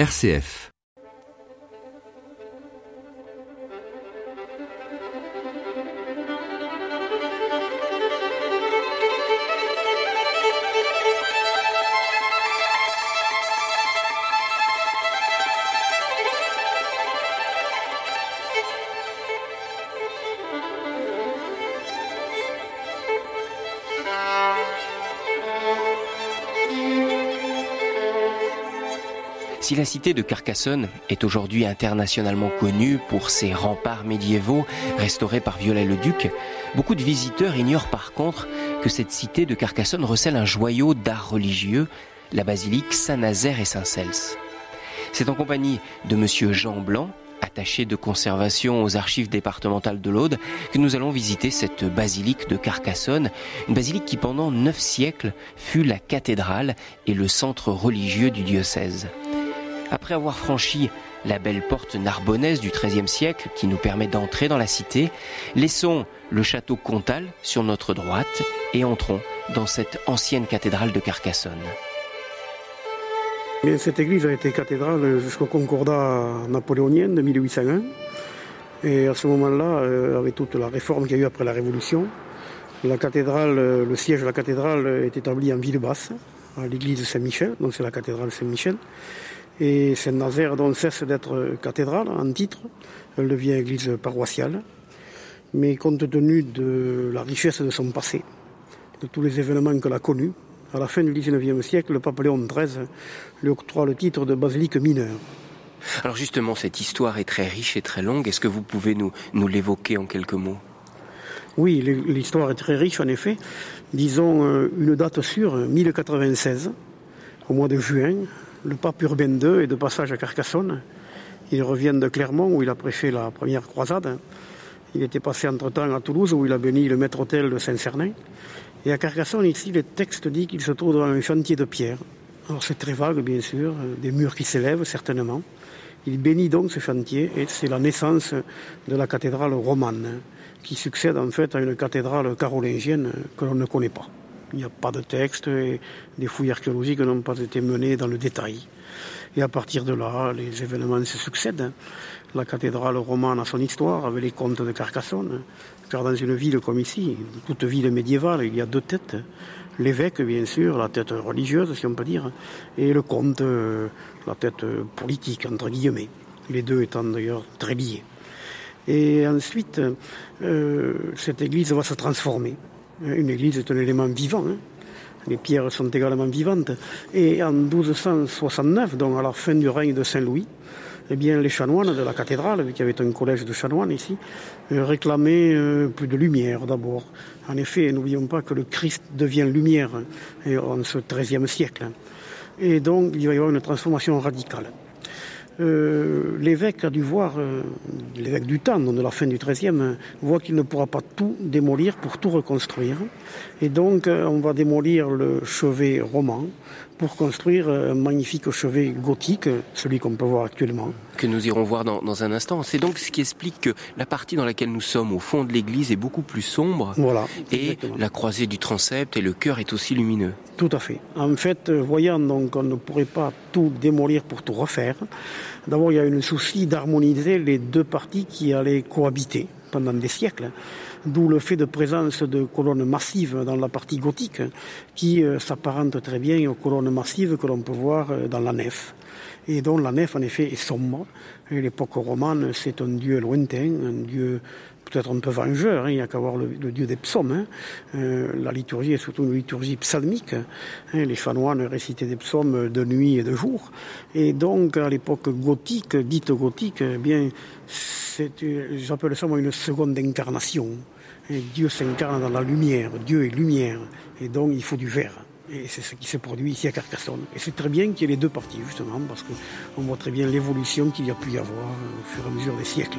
RCF Si la cité de Carcassonne est aujourd'hui internationalement connue pour ses remparts médiévaux restaurés par Viollet-le-Duc, beaucoup de visiteurs ignorent par contre que cette cité de Carcassonne recèle un joyau d'art religieux, la basilique Saint-Nazaire et Saint-Cels. C'est en compagnie de monsieur Jean Blanc, attaché de conservation aux archives départementales de l'Aude, que nous allons visiter cette basilique de Carcassonne, une basilique qui pendant neuf siècles fut la cathédrale et le centre religieux du diocèse. Après avoir franchi la belle porte narbonnaise du XIIIe siècle qui nous permet d'entrer dans la cité, laissons le château Comtal sur notre droite et entrons dans cette ancienne cathédrale de Carcassonne. cette église a été cathédrale jusqu'au concordat napoléonien de 1801. Et à ce moment-là, euh, avec toute la réforme qu'il y a eu après la Révolution, la cathédrale, euh, le siège de la cathédrale est établi en ville basse, à l'église Saint-Michel, donc c'est la cathédrale Saint-Michel. Et Saint-Nazaire donc cesse d'être cathédrale en titre, elle devient église paroissiale. Mais compte tenu de la richesse de son passé, de tous les événements qu'elle a connus, à la fin du XIXe siècle, le pape Léon XIII lui octroie le titre de basilique mineure. Alors justement, cette histoire est très riche et très longue. Est-ce que vous pouvez nous, nous l'évoquer en quelques mots? Oui, l'histoire est très riche en effet. Disons euh, une date sûre, 1096, au mois de juin, le pape Urbain II est de passage à Carcassonne. Il revient de Clermont où il a prêché la première croisade. Il était passé entre-temps à Toulouse où il a béni le maître-autel de Saint-Cernin. Et à Carcassonne, ici, le texte dit qu'il se trouve dans un chantier de pierre. Alors c'est très vague, bien sûr, des murs qui s'élèvent, certainement. Il bénit donc ce chantier et c'est la naissance de la cathédrale romane, qui succède en fait à une cathédrale carolingienne que l'on ne connaît pas. Il n'y a pas de texte et des fouilles archéologiques n'ont pas été menées dans le détail. Et à partir de là, les événements se succèdent. La cathédrale romane a son histoire avec les comtes de Carcassonne. Car dans une ville comme ici, toute ville médiévale, il y a deux têtes. L'évêque, bien sûr, la tête religieuse, si on peut dire, et le comte, la tête politique, entre guillemets. Les deux étant d'ailleurs très liés. Et ensuite, euh, cette église va se transformer. Une église est un élément vivant. Hein. Les pierres sont également vivantes. Et en 1269, donc à la fin du règne de Saint-Louis, eh bien, les chanoines de la cathédrale, vu qu'il y avait un collège de chanoines ici, euh, réclamaient euh, plus de lumière d'abord. En effet, n'oublions pas que le Christ devient lumière hein, en ce XIIIe siècle. Et donc, il va y avoir une transformation radicale. Euh, l'évêque a dû voir, euh, l'évêque du temps, de la fin du XIIIe, voit qu'il ne pourra pas tout démolir pour tout reconstruire. Et donc, euh, on va démolir le chevet roman pour construire un magnifique chevet gothique, celui qu'on peut voir actuellement. Que nous irons voir dans, dans un instant. C'est donc ce qui explique que la partie dans laquelle nous sommes, au fond de l'église, est beaucoup plus sombre. Voilà. Et la croisée du transept et le cœur est aussi lumineux. Tout à fait. En fait, voyant donc qu'on ne pourrait pas tout démolir pour tout refaire, d'abord il y a un souci d'harmoniser les deux parties qui allaient cohabiter pendant des siècles. D'où le fait de présence de colonnes massives dans la partie gothique qui euh, s'apparente très bien aux colonnes massives que l'on peut voir euh, dans la nef. Et dont la nef en effet est sombre. L'époque romane, c'est un dieu lointain, un dieu peut-être un peu vengeur, hein, il n'y a qu'à voir le, dieu des psaumes. Hein. Euh, la liturgie est surtout une liturgie psalmique. Hein. les chanoines récitaient des psaumes de nuit et de jour. Et donc, à l'époque gothique, dite gothique, eh bien, j'appelle ça une seconde incarnation. Dieu s'incarne dans la lumière, Dieu est lumière, et donc il faut du verre. Et c'est ce qui se produit ici à Carcassonne. Et c'est très bien qu'il y ait les deux parties, justement, parce qu'on voit très bien l'évolution qu'il y a pu y avoir au fur et à mesure des siècles.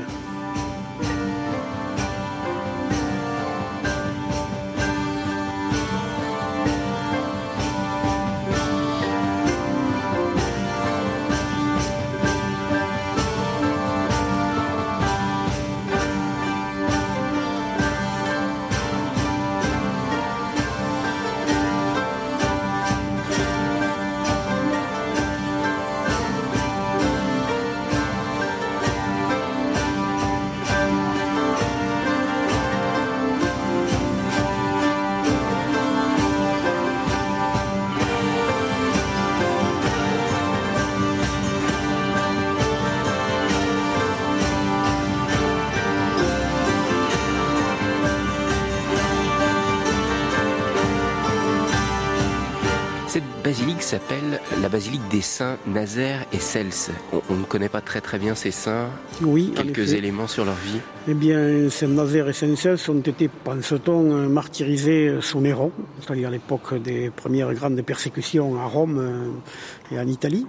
S'appelle la basilique des saints Nazaire et Cels. On, ne connaît pas très très bien ces saints. Oui, Quelques éléments sur leur vie. Eh bien, Saint Nazaire et Saint Cels ont été, pense-t-on, martyrisés sous Néron, c'est-à-dire à l'époque des premières grandes persécutions à Rome euh, et en Italie.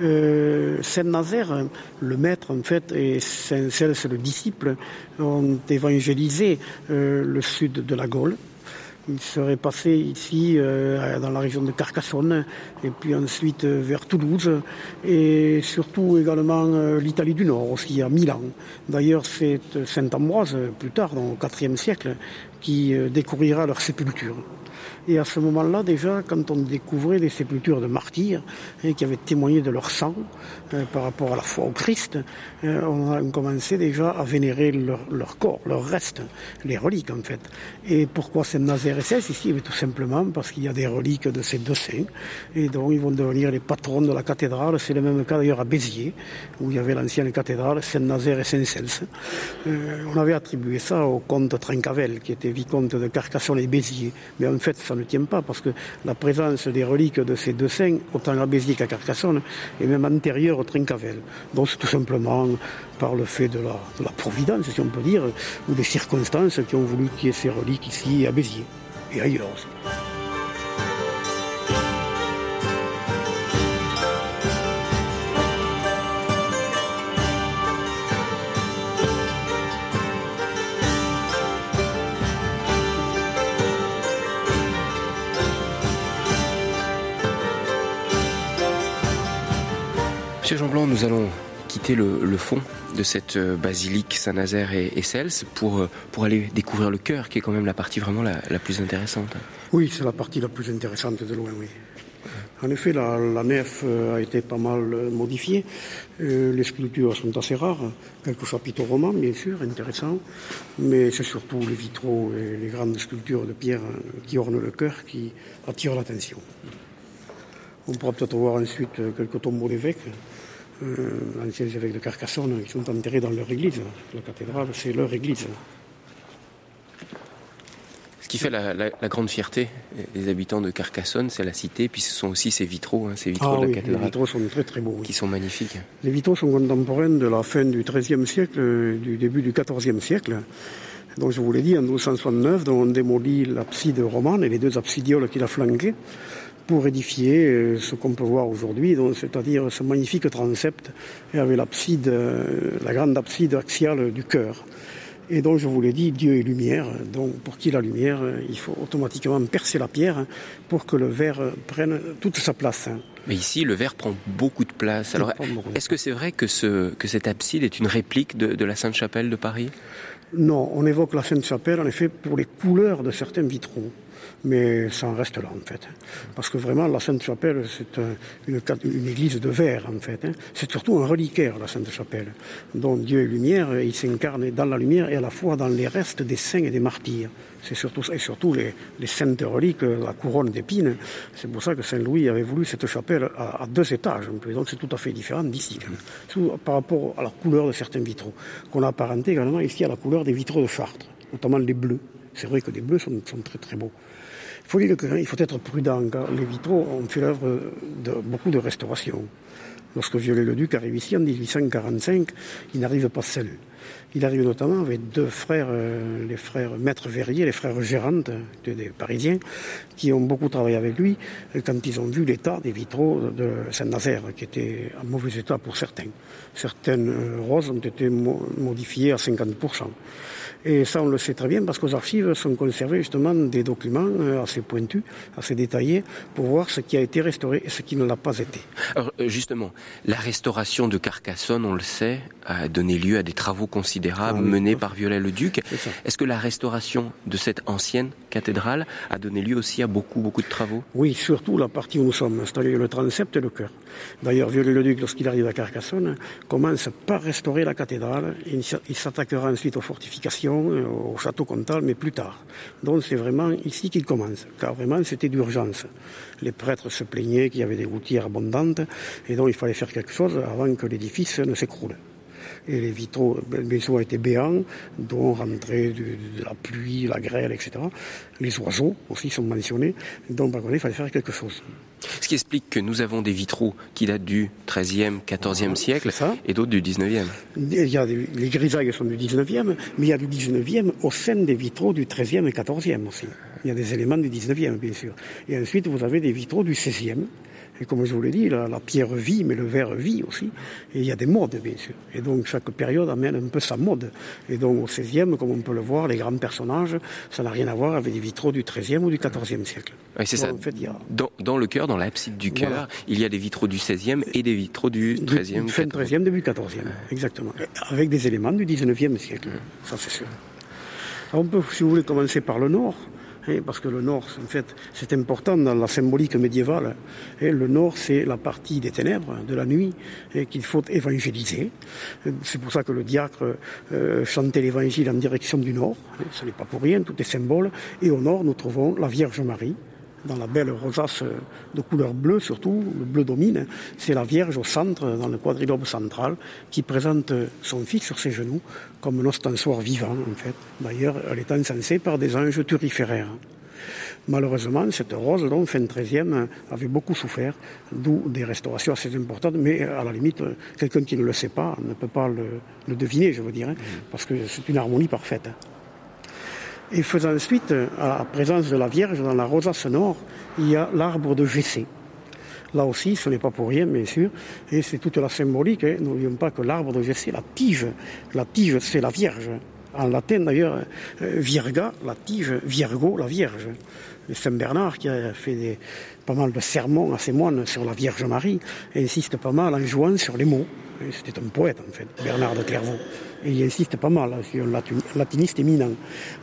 Euh, Saint Nazaire, le maître en fait, et Saint Cels, le disciple, ont évangélisé euh, le sud de la Gaule. Il serait passé ici euh, dans la région de Carcassonne et puis ensuite euh, vers Toulouse et surtout également euh, l'Italie du Nord aussi à Milan. D'ailleurs c'est Saint Ambroise plus tard dans le IVe siècle qui découvrira leur sépulture. Et à ce moment-là, déjà, quand on découvrait les sépultures de martyrs hein, qui avaient témoigné de leur sang euh, par rapport à la foi au Christ, euh, on, commençait déjà à vénérer leur, corps, leur reste, les reliques en fait. Et pourquoi Saint-Nazaire et Cesse ici eh Tout simplement parce qu'il y a des reliques de ces deux saints, et donc ils vont devenir les patrons de la cathédrale. C'est le même cas d'ailleurs à Béziers, où il y avait l'ancienne cathédrale, Saint-Nazaire et Saint-Cels. Euh, on avait attribué ça au comte Trincavel, qui était vicomte de Carcassonne et Béziers. Mais en fait, ça ne tient pas, parce que la présence des reliques de ces deux saints, autant à Béziers qu'à Carcassonne, est même antérieure au Trincavel. Donc c'est tout simplement par le fait de la, de la, providence, si on peut dire, ou des circonstances qui ont voulu qu'il y ait ces reliques ici à Béziers et ailleurs aussi. Monsieur Jean Blanc, nous allons quitter le, fond de cette euh, basilique Saint-Nazaire et, pour, euh, pour aller découvrir le cœur, qui est quand même la partie vraiment la, plus intéressante. Oui, c'est la partie la plus intéressante de loin, oui. En effet, la, nef euh, a été pas mal modifiée. les sculptures sont assez rares. Quelques chapiteaux romans, bien sûr, intéressants. Mais c'est surtout les vitraux et les grandes sculptures de pierre qui ornent le cœur qui attirent l'attention. On pourra peut-être voir ensuite quelques tombeaux d'évêques euh, anciens évêques de Carcassonne qui sont enterrés dans leur église. La cathédrale, c'est leur église. Ce qui fait la, grande fierté des habitants de Carcassonne, c'est la cité, puis ce sont aussi ces vitraux, hein, ces vitraux ah de la cathédrale. Les vitraux sont très très beaux. Qui sont magnifiques. Les vitraux sont contemporains de la fin du XIIIe siècle, du début du XIVe siècle. Donc je vous l'ai dit, en 1269, on démolit l'abside romane et les deux absidioles qui la flanquaient pour édifier euh, ce qu'on peut voir aujourd'hui, c'est-à-dire ce magnifique transept avec l'abside, euh, la grande abside axiale du cœur. Et donc, je vous l'ai dit, Dieu est lumière. Donc, pour qu'il y ait la lumière, il faut automatiquement percer la pierre pour que le verre prenne toute sa place. Mais ici, le verre prend beaucoup de place. Alors, est-ce que c'est vrai que, ce, que cette abside est une réplique de, de la Sainte-Chapelle de Paris? Non, on évoque la Sainte-Chapelle, en effet, pour les couleurs de certains vitraux mais ça en reste là en fait. Parce que vraiment la Sainte-Chapelle, c'est une, église de verre en fait. Hein. C'est surtout un reliquaire la Sainte-Chapelle, dont Dieu est lumière, et il s'incarne dans la lumière et à la fois dans les restes des saints et des martyrs. C'est surtout et surtout les, saintes reliques, la couronne d'épines. C'est pour ça que Saint Louis avait voulu cette chapelle à, deux étages. Donc c'est tout à fait différent d'ici, par rapport à la couleur de certains vitraux, qu'on a apparenté également ici à la couleur des vitraux de Chartres, notamment les bleus. C'est vrai que les bleus sont très très beaux faut dire qu'il faut être prudent, car les vitraux ont fait l'œuvre de beaucoup de restaurations. Lorsque Viollet-le-Duc arrive ici en 1845, il n'arrive pas seul. Il arrive notamment avec deux frères, euh, les frères Maître Verrier, les frères Gérantes, des Parisiens, qui ont beaucoup travaillé avec lui quand ils ont vu l'état des vitraux de Saint-Nazaire, qui étaient en mauvais état pour certains. Certaines euh, roses ont été modifiées à 50%. Et ça, on le sait très bien parce qu'aux archives sont conservés justement des documents euh, assez pointus, assez détaillés, pour voir ce qui a été restauré et ce qui ne l'a pas été. Alors euh, justement, la restauration de Carcassonne, on le sait, a donné lieu à des travaux considérables ah menés par Viollet-le-Duc. Est-ce que la restauration de cette ancienne cathédrale a donné lieu aussi à beaucoup, beaucoup de travaux? Oui, surtout la partie où nous sommes, c'est-à-dire le transept et le chœur. D'ailleurs, Viollet-le-Duc, lorsqu'il arrive à Carcassonne, commence par restaurer la cathédrale. Il s'attaquera ensuite aux fortifications, euh, au château comtal, mais plus tard. Donc c'est vraiment ici qu'il commence, car vraiment c'était d'urgence. Les prêtres se plaignaient qu'il y avait des routières abondantes, et donc il fallait faire quelque chose avant que l'édifice ne s'écroule. Et les vitraux, bien sûr, étaient béants, dont rentrait de, la pluie, la grêle, etc. Les oiseaux aussi sont mentionnés. Donc, par contre, il fallait faire quelque chose. Ce qui explique que nous avons des vitraux qui datent du XIIIe, XIVe siècle et d'autres du XIXe. Il y a les grisailles sont du XIXe, mais il y a du XIXe au sein des vitraux du XIIIe et XIVe aussi. Il y a des éléments du XIXe, bien sûr. Et ensuite, vous avez des vitraux du XVIe, et comme je vous l'ai dit, la, pierre vit, mais le verre vit aussi. Et il y a des modes, bien sûr. Et donc chaque période amène un peu sa mode. Et donc au XVIe, comme on peut le voir, les grands personnages, ça n'a rien à voir avec des vitraux du XIIIe ou du XIVe siècle. Oui, c'est ça. dans, le cœur, dans l'abside du cœur, il y a des vitraux du XVIe et des vitraux du XIIIe. Du fin XIIIe, début XIVe, exactement. Avec des éléments du XIXe siècle, ça c'est sûr. on peut, si vous voulez, commencer par le nord. Parce que le nord, en fait, c'est important dans la symbolique médiévale. Hein, le nord, c'est la partie des ténèbres, de la nuit, hein, qu'il faut évangéliser. C'est pour ça que le diacre euh, chantait l'évangile en direction du nord. Ce n'est pas pour rien, tout est symbole. Et au nord, nous trouvons la Vierge Marie, dans la belle rosace de couleur bleue surtout, le bleu domine, c'est la Vierge au centre, dans le quadrilobe central, qui présente son fils sur ses genoux comme un ostensoir vivant en fait. D'ailleurs, elle est encensée par des anges turiféraires. Malheureusement, cette rose, donc, fin 13e, avait beaucoup souffert, d'où des restaurations assez importantes, mais à la limite, quelqu'un qui ne le sait pas ne peut pas le, deviner, je veux dire, hein, parce que c'est une harmonie parfaite. Et faisant suite à la présence de la Vierge dans la rosace nord, il y a l'arbre de Gessé. Là aussi, ce n'est pas pour rien, bien sûr, et c'est toute la symbolique. Hein. N'oublions pas que l'arbre de Gessé, la tige, la tige, c'est la Vierge. En latin, d'ailleurs, euh, virga, la tige, virgo, la Vierge. Saint Bernard, qui a fait pas mal de sermons à ses moines sur la Vierge Marie, insiste pas mal en jouant sur les mots. C'était un poète, en fait, Bernard de Clairvaux il insiste pas mal, c'est un latiniste éminent.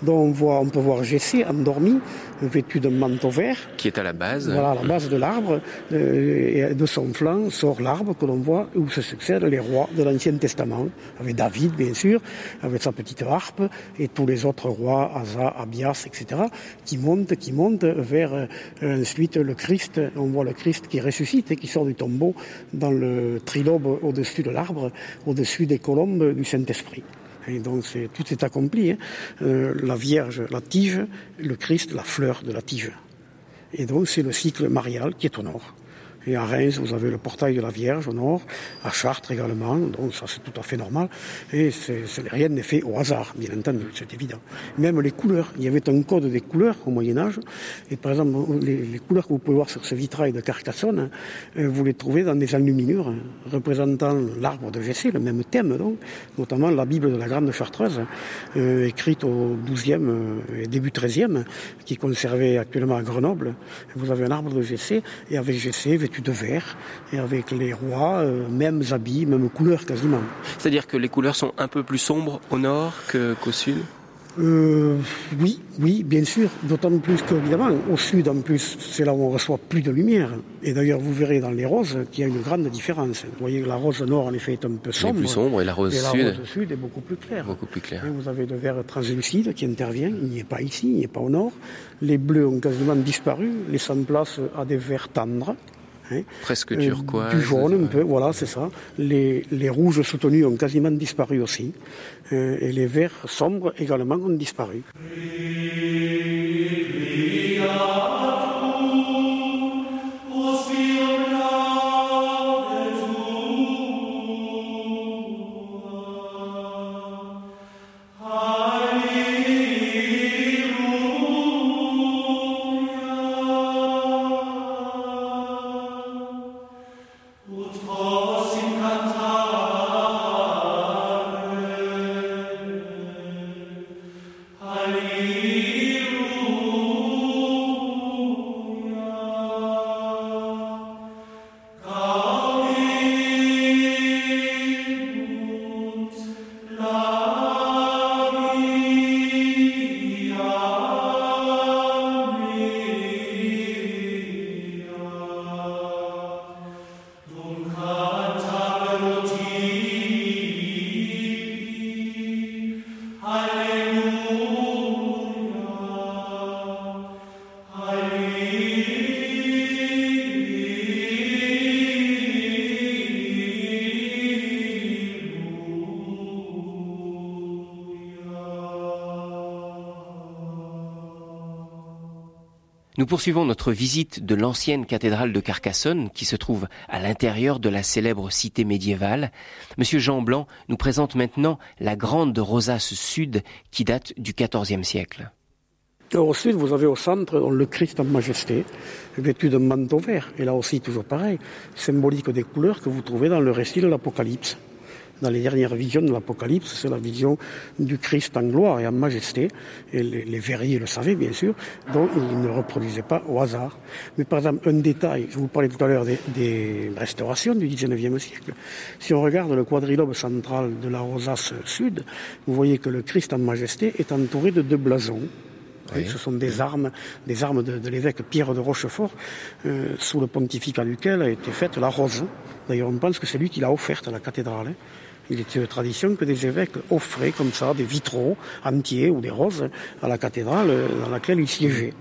Donc on, voit, on peut voir Gessé endormi, vêtu d'un manteau vert. Qui est à la base. Voilà, à la base de l'arbre. Euh, et de son flanc sort l'arbre que l'on voit où se succèdent les rois de l'Ancien Testament, avec David bien sûr, avec sa petite harpe, et tous les autres rois, Asa, Abias, etc., qui montent, qui montent vers euh, ensuite le Christ. On voit le Christ qui ressuscite et qui sort du tombeau dans le trilobe au-dessus de l'arbre, au-dessus des colombes du Saint-Esprit. Et donc tout est accompli. Hein. Euh, la Vierge, la tige, le Christ, la fleur de la tige. Et donc c'est le cycle marial qui est au nord. Et à Reims, vous avez le portail de la Vierge au nord, à Chartres également, donc ça c'est tout à fait normal. Et rien n'est fait au hasard, bien entendu, c'est évident. Même les couleurs, il y avait un code des couleurs au Moyen Âge, et par exemple les, couleurs que vous pouvez voir sur ce vitrail de Carcassonne, euh, vous les trouvez dans des enluminures représentant l'arbre de Gessé, le même thème donc, notamment la Bible de la Grande Chartreuse, euh, écrite au XIIe euh, et début XIIIe, qui est conservée actuellement à Grenoble. Vous avez un arbre de Gessé, et avec Gessé vêtu de vert, et avec les rois, euh, mêmes habits, même couleurs quasiment. C'est-à-dire que les couleurs sont un peu plus sombres au nord qu'au sud? Euh, oui, oui, bien sûr. D'autant plus qu'évidemment, au sud, en plus, c'est là où on reçoit plus de lumière. Et d'ailleurs, vous verrez dans les roses qu'il y a une grande différence. Vous voyez que la rose nord, en effet, est un peu sombre. plus sombre et la rose et sud. La rose sud est beaucoup plus claire. Beaucoup plus claire. vous avez le vert translucide qui intervient. Il n'y est pas ici, il n'y est pas au nord. Les bleus ont quasiment disparu, laissant place à des verts tendres. Hein. Presque euh, turquoise. du jaune un peu, voilà, c'est ça. Les, les, rouges soutenus ont quasiment disparu aussi. Euh, et les verts sombres également ont disparu. Poursuivons notre visite de l'ancienne cathédrale de Carcassonne qui se trouve à l'intérieur de la célèbre cité médiévale. Monsieur Jean Blanc nous présente maintenant la grande rosace sud qui date du XIVe siècle. au sud, vous avez au centre le Christ en majesté, vêtu d'un manteau vert. Et là aussi, toujours pareil, symbolique des couleurs que vous trouvez dans le récit de l'Apocalypse dans les dernières visions de l'Apocalypse, c'est la vision du Christ en gloire et en majesté. Et les, verriers le savaient, bien sûr, donc ils ne reproduisaient pas au hasard. Mais par exemple, un détail, je vous parlais tout à l'heure des, restaurations du XIXe siècle. Si on regarde le quadrilobe central de la rosace sud, vous voyez que le Christ en majesté est entouré de deux blasons. Ce sont des armes, des armes de, l'évêque Pierre de Rochefort, euh, sous le pontificat duquel a été faite la rose. D'ailleurs, on pense que c'est lui qui l'a offerte à la cathédrale. Hein. Il était de tradition que des évêques offraient comme ça des vitraux entiers ou des roses à la cathédrale dans laquelle ils siégeaient.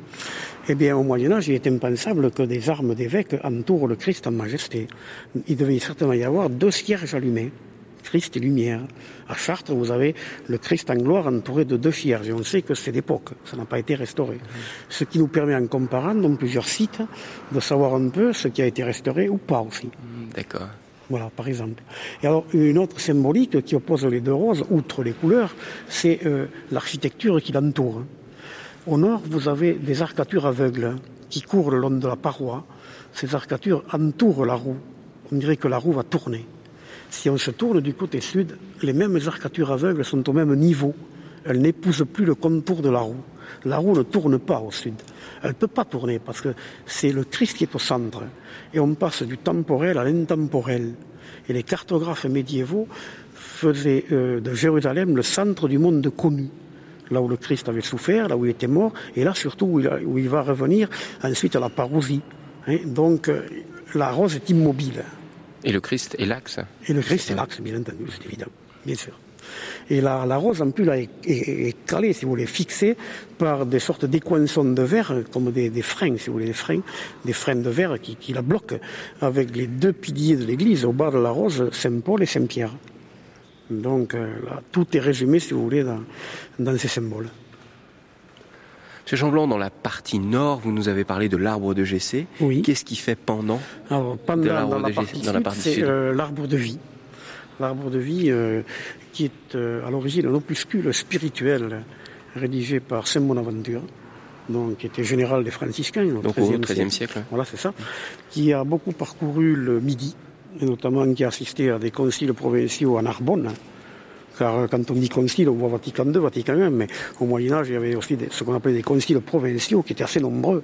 Eh bien, au Moyen Âge, il est impensable que des armes d'évêques entourent le Christ en majesté. Il devait certainement y avoir deux cierges allumés. Christ et lumière. À Chartres, vous avez le Christ en gloire entouré de deux cierges. Et on sait que c'est d'époque, ça n'a pas été restauré. Ce qui nous permet, en comparant dans plusieurs sites, de savoir un peu ce qui a été restauré ou pas aussi. D'accord. Voilà, par exemple. Et alors, une autre symbolique qui oppose les deux roses, outre les couleurs, c'est euh, l'architecture qui l'entoure. Au nord, vous avez des arcatures aveugles qui courent le long de la paroi. Ces arcatures entourent la roue. On dirait que la roue va tourner. Si on se tourne du côté sud, les mêmes arcatures aveugles sont au même niveau. Elles n'épousent plus le contour de la roue. La roue ne tourne pas au sud. Elle ne peut pas tourner parce que c'est le Christ qui est au centre. Et on passe du temporel à l'intemporel. Et les cartographes médiévaux faisaient euh, de Jérusalem le centre du monde connu. Là où le Christ avait souffert, là où il était mort, et là surtout où il, va revenir ensuite à la parousie. Hein. donc euh, la rose est immobile. Et le Christ est l'axe Et le Christ est l'axe, bien entendu, c'est évident, bien sûr. Et la, la rose, en plus, là, est, calée, si vous voulez, fixée par des sortes d'équansons de verre, comme des, freins, si vous voulez, des freins, des freins de verre qui, la bloquent, avec les deux piliers de l'église au bas de la rose, Saint-Paul et Saint-Pierre. Donc euh, là, tout est résumé, si vous voulez, dans, ces symboles. Monsieur Jean Blanc, dans la partie nord, vous nous avez parlé de l'arbre de GC. Oui. Qu'est-ce qui fait pendant, Alors, pendant dans, la partie dans la partie c'est euh, l'arbre de vie. L'arbre de vie euh, qui est euh, à l'origine un opuscule spirituel rédigé par Saint Bonaventure, donc, qui était général des franciscains au XIIIe siècle. Voilà, c'est ça. Qui a beaucoup parcouru le Midi, et notamment qui a assisté à des conciles provinciaux à Narbonne, car euh, quand on dit concile, on voit Vatican II, Vatican I, mais au Moyen Âge, il y avait aussi ce qu'on appelait des conciles provinciaux qui étaient assez nombreux,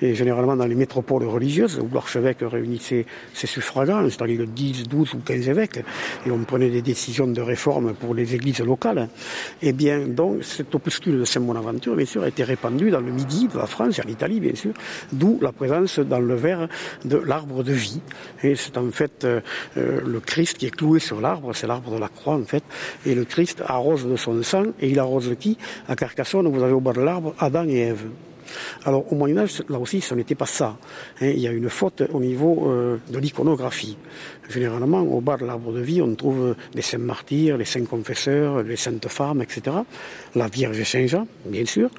et généralement dans les métropoles religieuses, où l'archevêque réunissait ses suffragants, c'est-à-dire 10, 12 ou 15 évêques, et on prenait des décisions de réforme pour les églises locales. Et eh bien, donc, cet opuscule de Saint-Bonaventure, bien sûr, a été répandu dans le midi de la France et en Italie, bien sûr, d'où la présence dans le verre de l'arbre de vie. Et c'est en fait euh, euh, le Christ qui est cloué sur l'arbre, c'est l'arbre de la croix, en fait, le Christ arrose de son sang, et il arrose qui? À Carcassonne, vous avez au bas de l'arbre Adam et Ève. Alors au Moyen Âge, là aussi, ce n'était pas ça. Hein. il y a une faute au niveau euh, de l'iconographie. Généralement, au bas de l'arbre de vie, on trouve les saints martyrs, les saints confesseurs, les saintes femmes, etc. La Vierge Saint-Jean, bien sûr,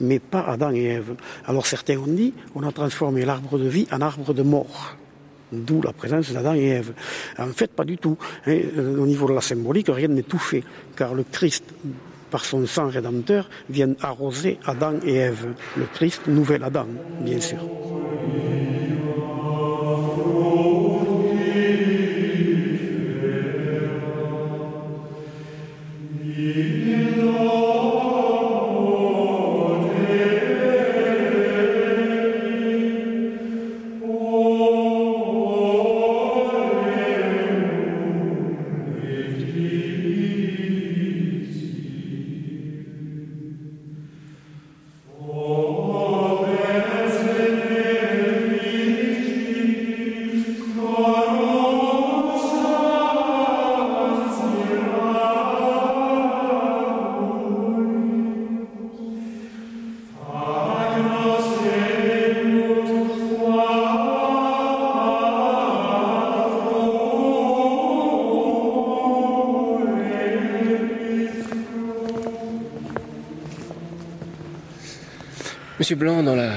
mais pas Adam et Ève. Alors certains ont dit, on a transformé l'arbre de vie en arbre de mort. D'où la présence d'Adam et Ève. En fait, pas du tout. Hein. Euh, au niveau de la symbolique, rien n'est touché, car le Christ, par son sang rédempteur, vient arroser Adam et Ève. Le Christ, nouvel Adam, bien sûr. Monsieur Blanc, dans la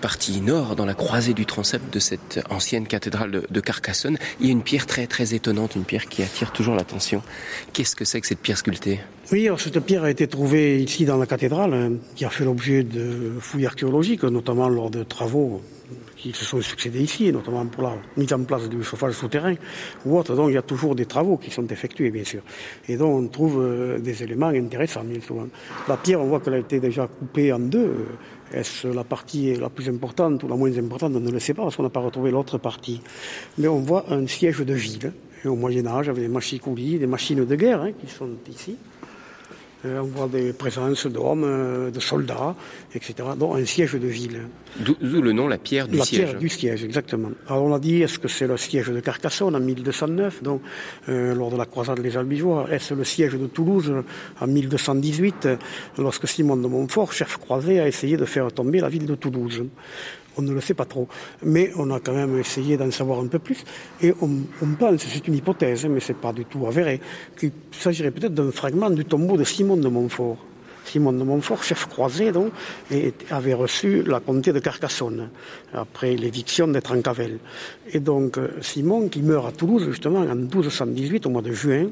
partie nord, dans la croisée du transept de cette ancienne cathédrale de, Carcassonne, il y a une pierre très très étonnante, une pierre qui attire toujours l'attention. Qu'est-ce que c'est que cette pierre sculptée? Oui, alors cette pierre a été trouvée ici dans la cathédrale, hein, qui a fait l'objet de fouilles archéologiques, notamment lors de travaux qui se sont succédés ici, notamment pour la mise en place du chauffage souterrain ou autre. Donc il y a toujours des travaux qui sont effectués, bien sûr. Et donc on trouve euh, des éléments intéressants, bien souvent. La pierre, on voit qu'elle a été déjà coupée en deux. Est-ce la partie la plus importante ou la moins importante On ne le sait pas parce qu'on n'a pas retrouvé l'autre partie. Mais on voit un siège de ville au Moyen Âge avec des machicoulis, des machines de guerre hein, qui sont ici. Euh, on voit des présences d'hommes, euh, de soldats, etc. Donc un siège de ville. D'où le nom, la pierre du siège. La pierre du siège, exactement. Alors on a dit, est-ce que c'est le siège de Carcassonne en 1209, donc euh, lors de la croisade des Albigeois Est-ce le siège de Toulouse en 1218, lorsque Simon de Montfort, chef croisé, a essayé de faire tomber la ville de Toulouse on ne le sait pas trop. Mais on a quand même essayé d'en savoir un peu plus. Et on, pense, c'est une hypothèse, mais ce n'est pas du tout avéré, qu'il s'agirait peut-être d'un fragment du tombeau de Simon de Montfort. Simon de Montfort, chef croisé, donc, avait reçu la comté de Carcassonne après l'éviction des Trancavel. Et donc, euh, Simon, qui meurt à Toulouse, justement, en 1218, au mois de juin,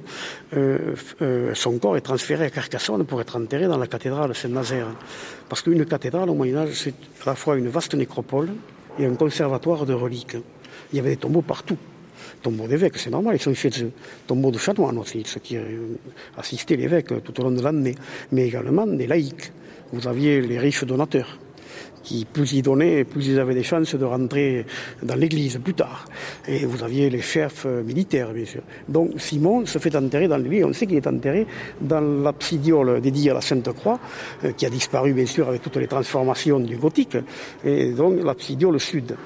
euh, euh, son corps est transféré à Carcassonne pour être enterré dans la cathédrale Saint-Nazaire. Parce qu'une cathédrale, au Moyen-Âge, c'est à la fois une vaste nécropole et un conservatoire de reliques. Il y avait des tombeaux partout tombeaux d'évêques, c'est normal, ils sont faits de tombeaux de chanoines aussi, ce qui assistait l'évêque tout au long de l'année, mais également des laïcs. Vous aviez les riches donateurs qui plus ils donnaient, plus ils avaient des chances de rentrer dans l'église plus tard. Et vous aviez les chefs euh, militaires, bien sûr. Donc Simon se fait enterrer dans lui, on sait qu'il est enterré dans l'absidiole dédiée à la Sainte Croix, euh, qui a disparu bien sûr avec toutes les transformations du gothique, et donc l'absidiole sud.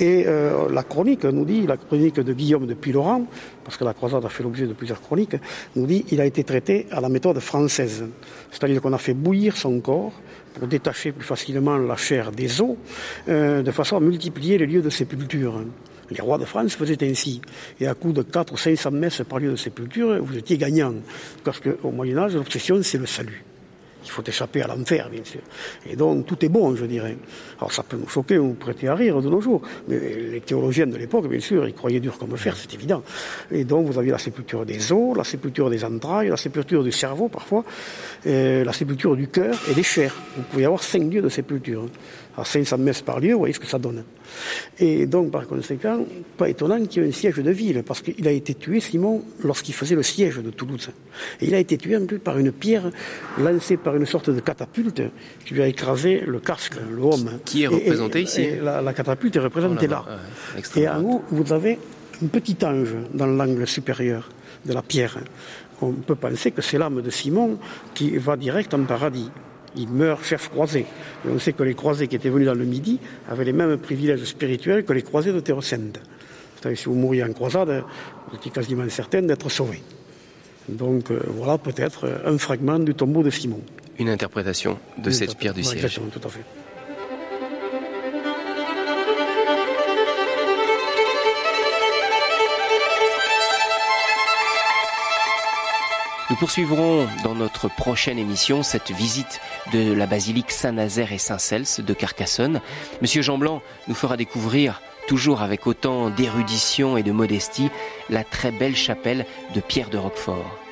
Et euh, la chronique nous dit, la chronique de Guillaume de Puylaurent, parce que la croisade a fait l'objet de plusieurs chroniques, nous dit qu'il a été traité à la méthode française. C'est-à-dire qu'on a fait bouillir son corps pour détacher plus facilement la chair des os, euh, de façon à multiplier les lieux de sépulture. Les rois de France faisaient ainsi. Et à coup de 4 ou 500 messes par lieu de sépulture, vous étiez gagnant. Parce qu'au Moyen-Âge, l'obsession, c'est le salut. Il faut échapper à l'enfer, bien sûr. Et donc, tout est bon, je dirais. Alors, ça peut nous choquer ou prêter à rire de nos jours. Mais les théologiens de l'époque, bien sûr, ils croyaient dur comme fer, c'est évident. Et donc, vous aviez la sépulture des os, la sépulture des entrailles, la sépulture du cerveau, parfois, la sépulture du cœur et des chairs. Vous pouvez avoir cinq lieux de sépulture à 500 messes par lieu, vous voyez ce que ça donne. Et donc, par conséquent, pas étonnant qu'il y ait un siège de ville, parce qu'il a été tué, Simon, lorsqu'il faisait le siège de Toulouse. Et il a été tué un peu par une pierre lancée par une sorte de catapulte qui lui a écrasé le casque, le homme. Qui est représenté ici la, catapulte est représentée là. et en haut, vous avez un petit ange dans l'angle supérieur de la pierre. On peut penser que c'est l'âme de Simon qui va direct en paradis il meurt chef croisé. Et on sait que les croisés qui étaient venus dans le Midi avaient les mêmes privilèges spirituels que les croisés de. C'est-à-dire si vous mouriez en croisade, vous étiez quasiment certain d'être sauvé. Donc euh, voilà peut-être un fragment du tombeau de Simon. Une interprétation de cette pierre du siège. Exactement, tout à fait. Nous poursuivrons dans notre prochaine émission cette visite de la basilique Saint-Nazaire et Saint-Cels de Carcassonne. Monsieur Jean Blanc nous fera découvrir, toujours avec autant d'érudition et de modestie, la très belle chapelle de Pierre de Roquefort.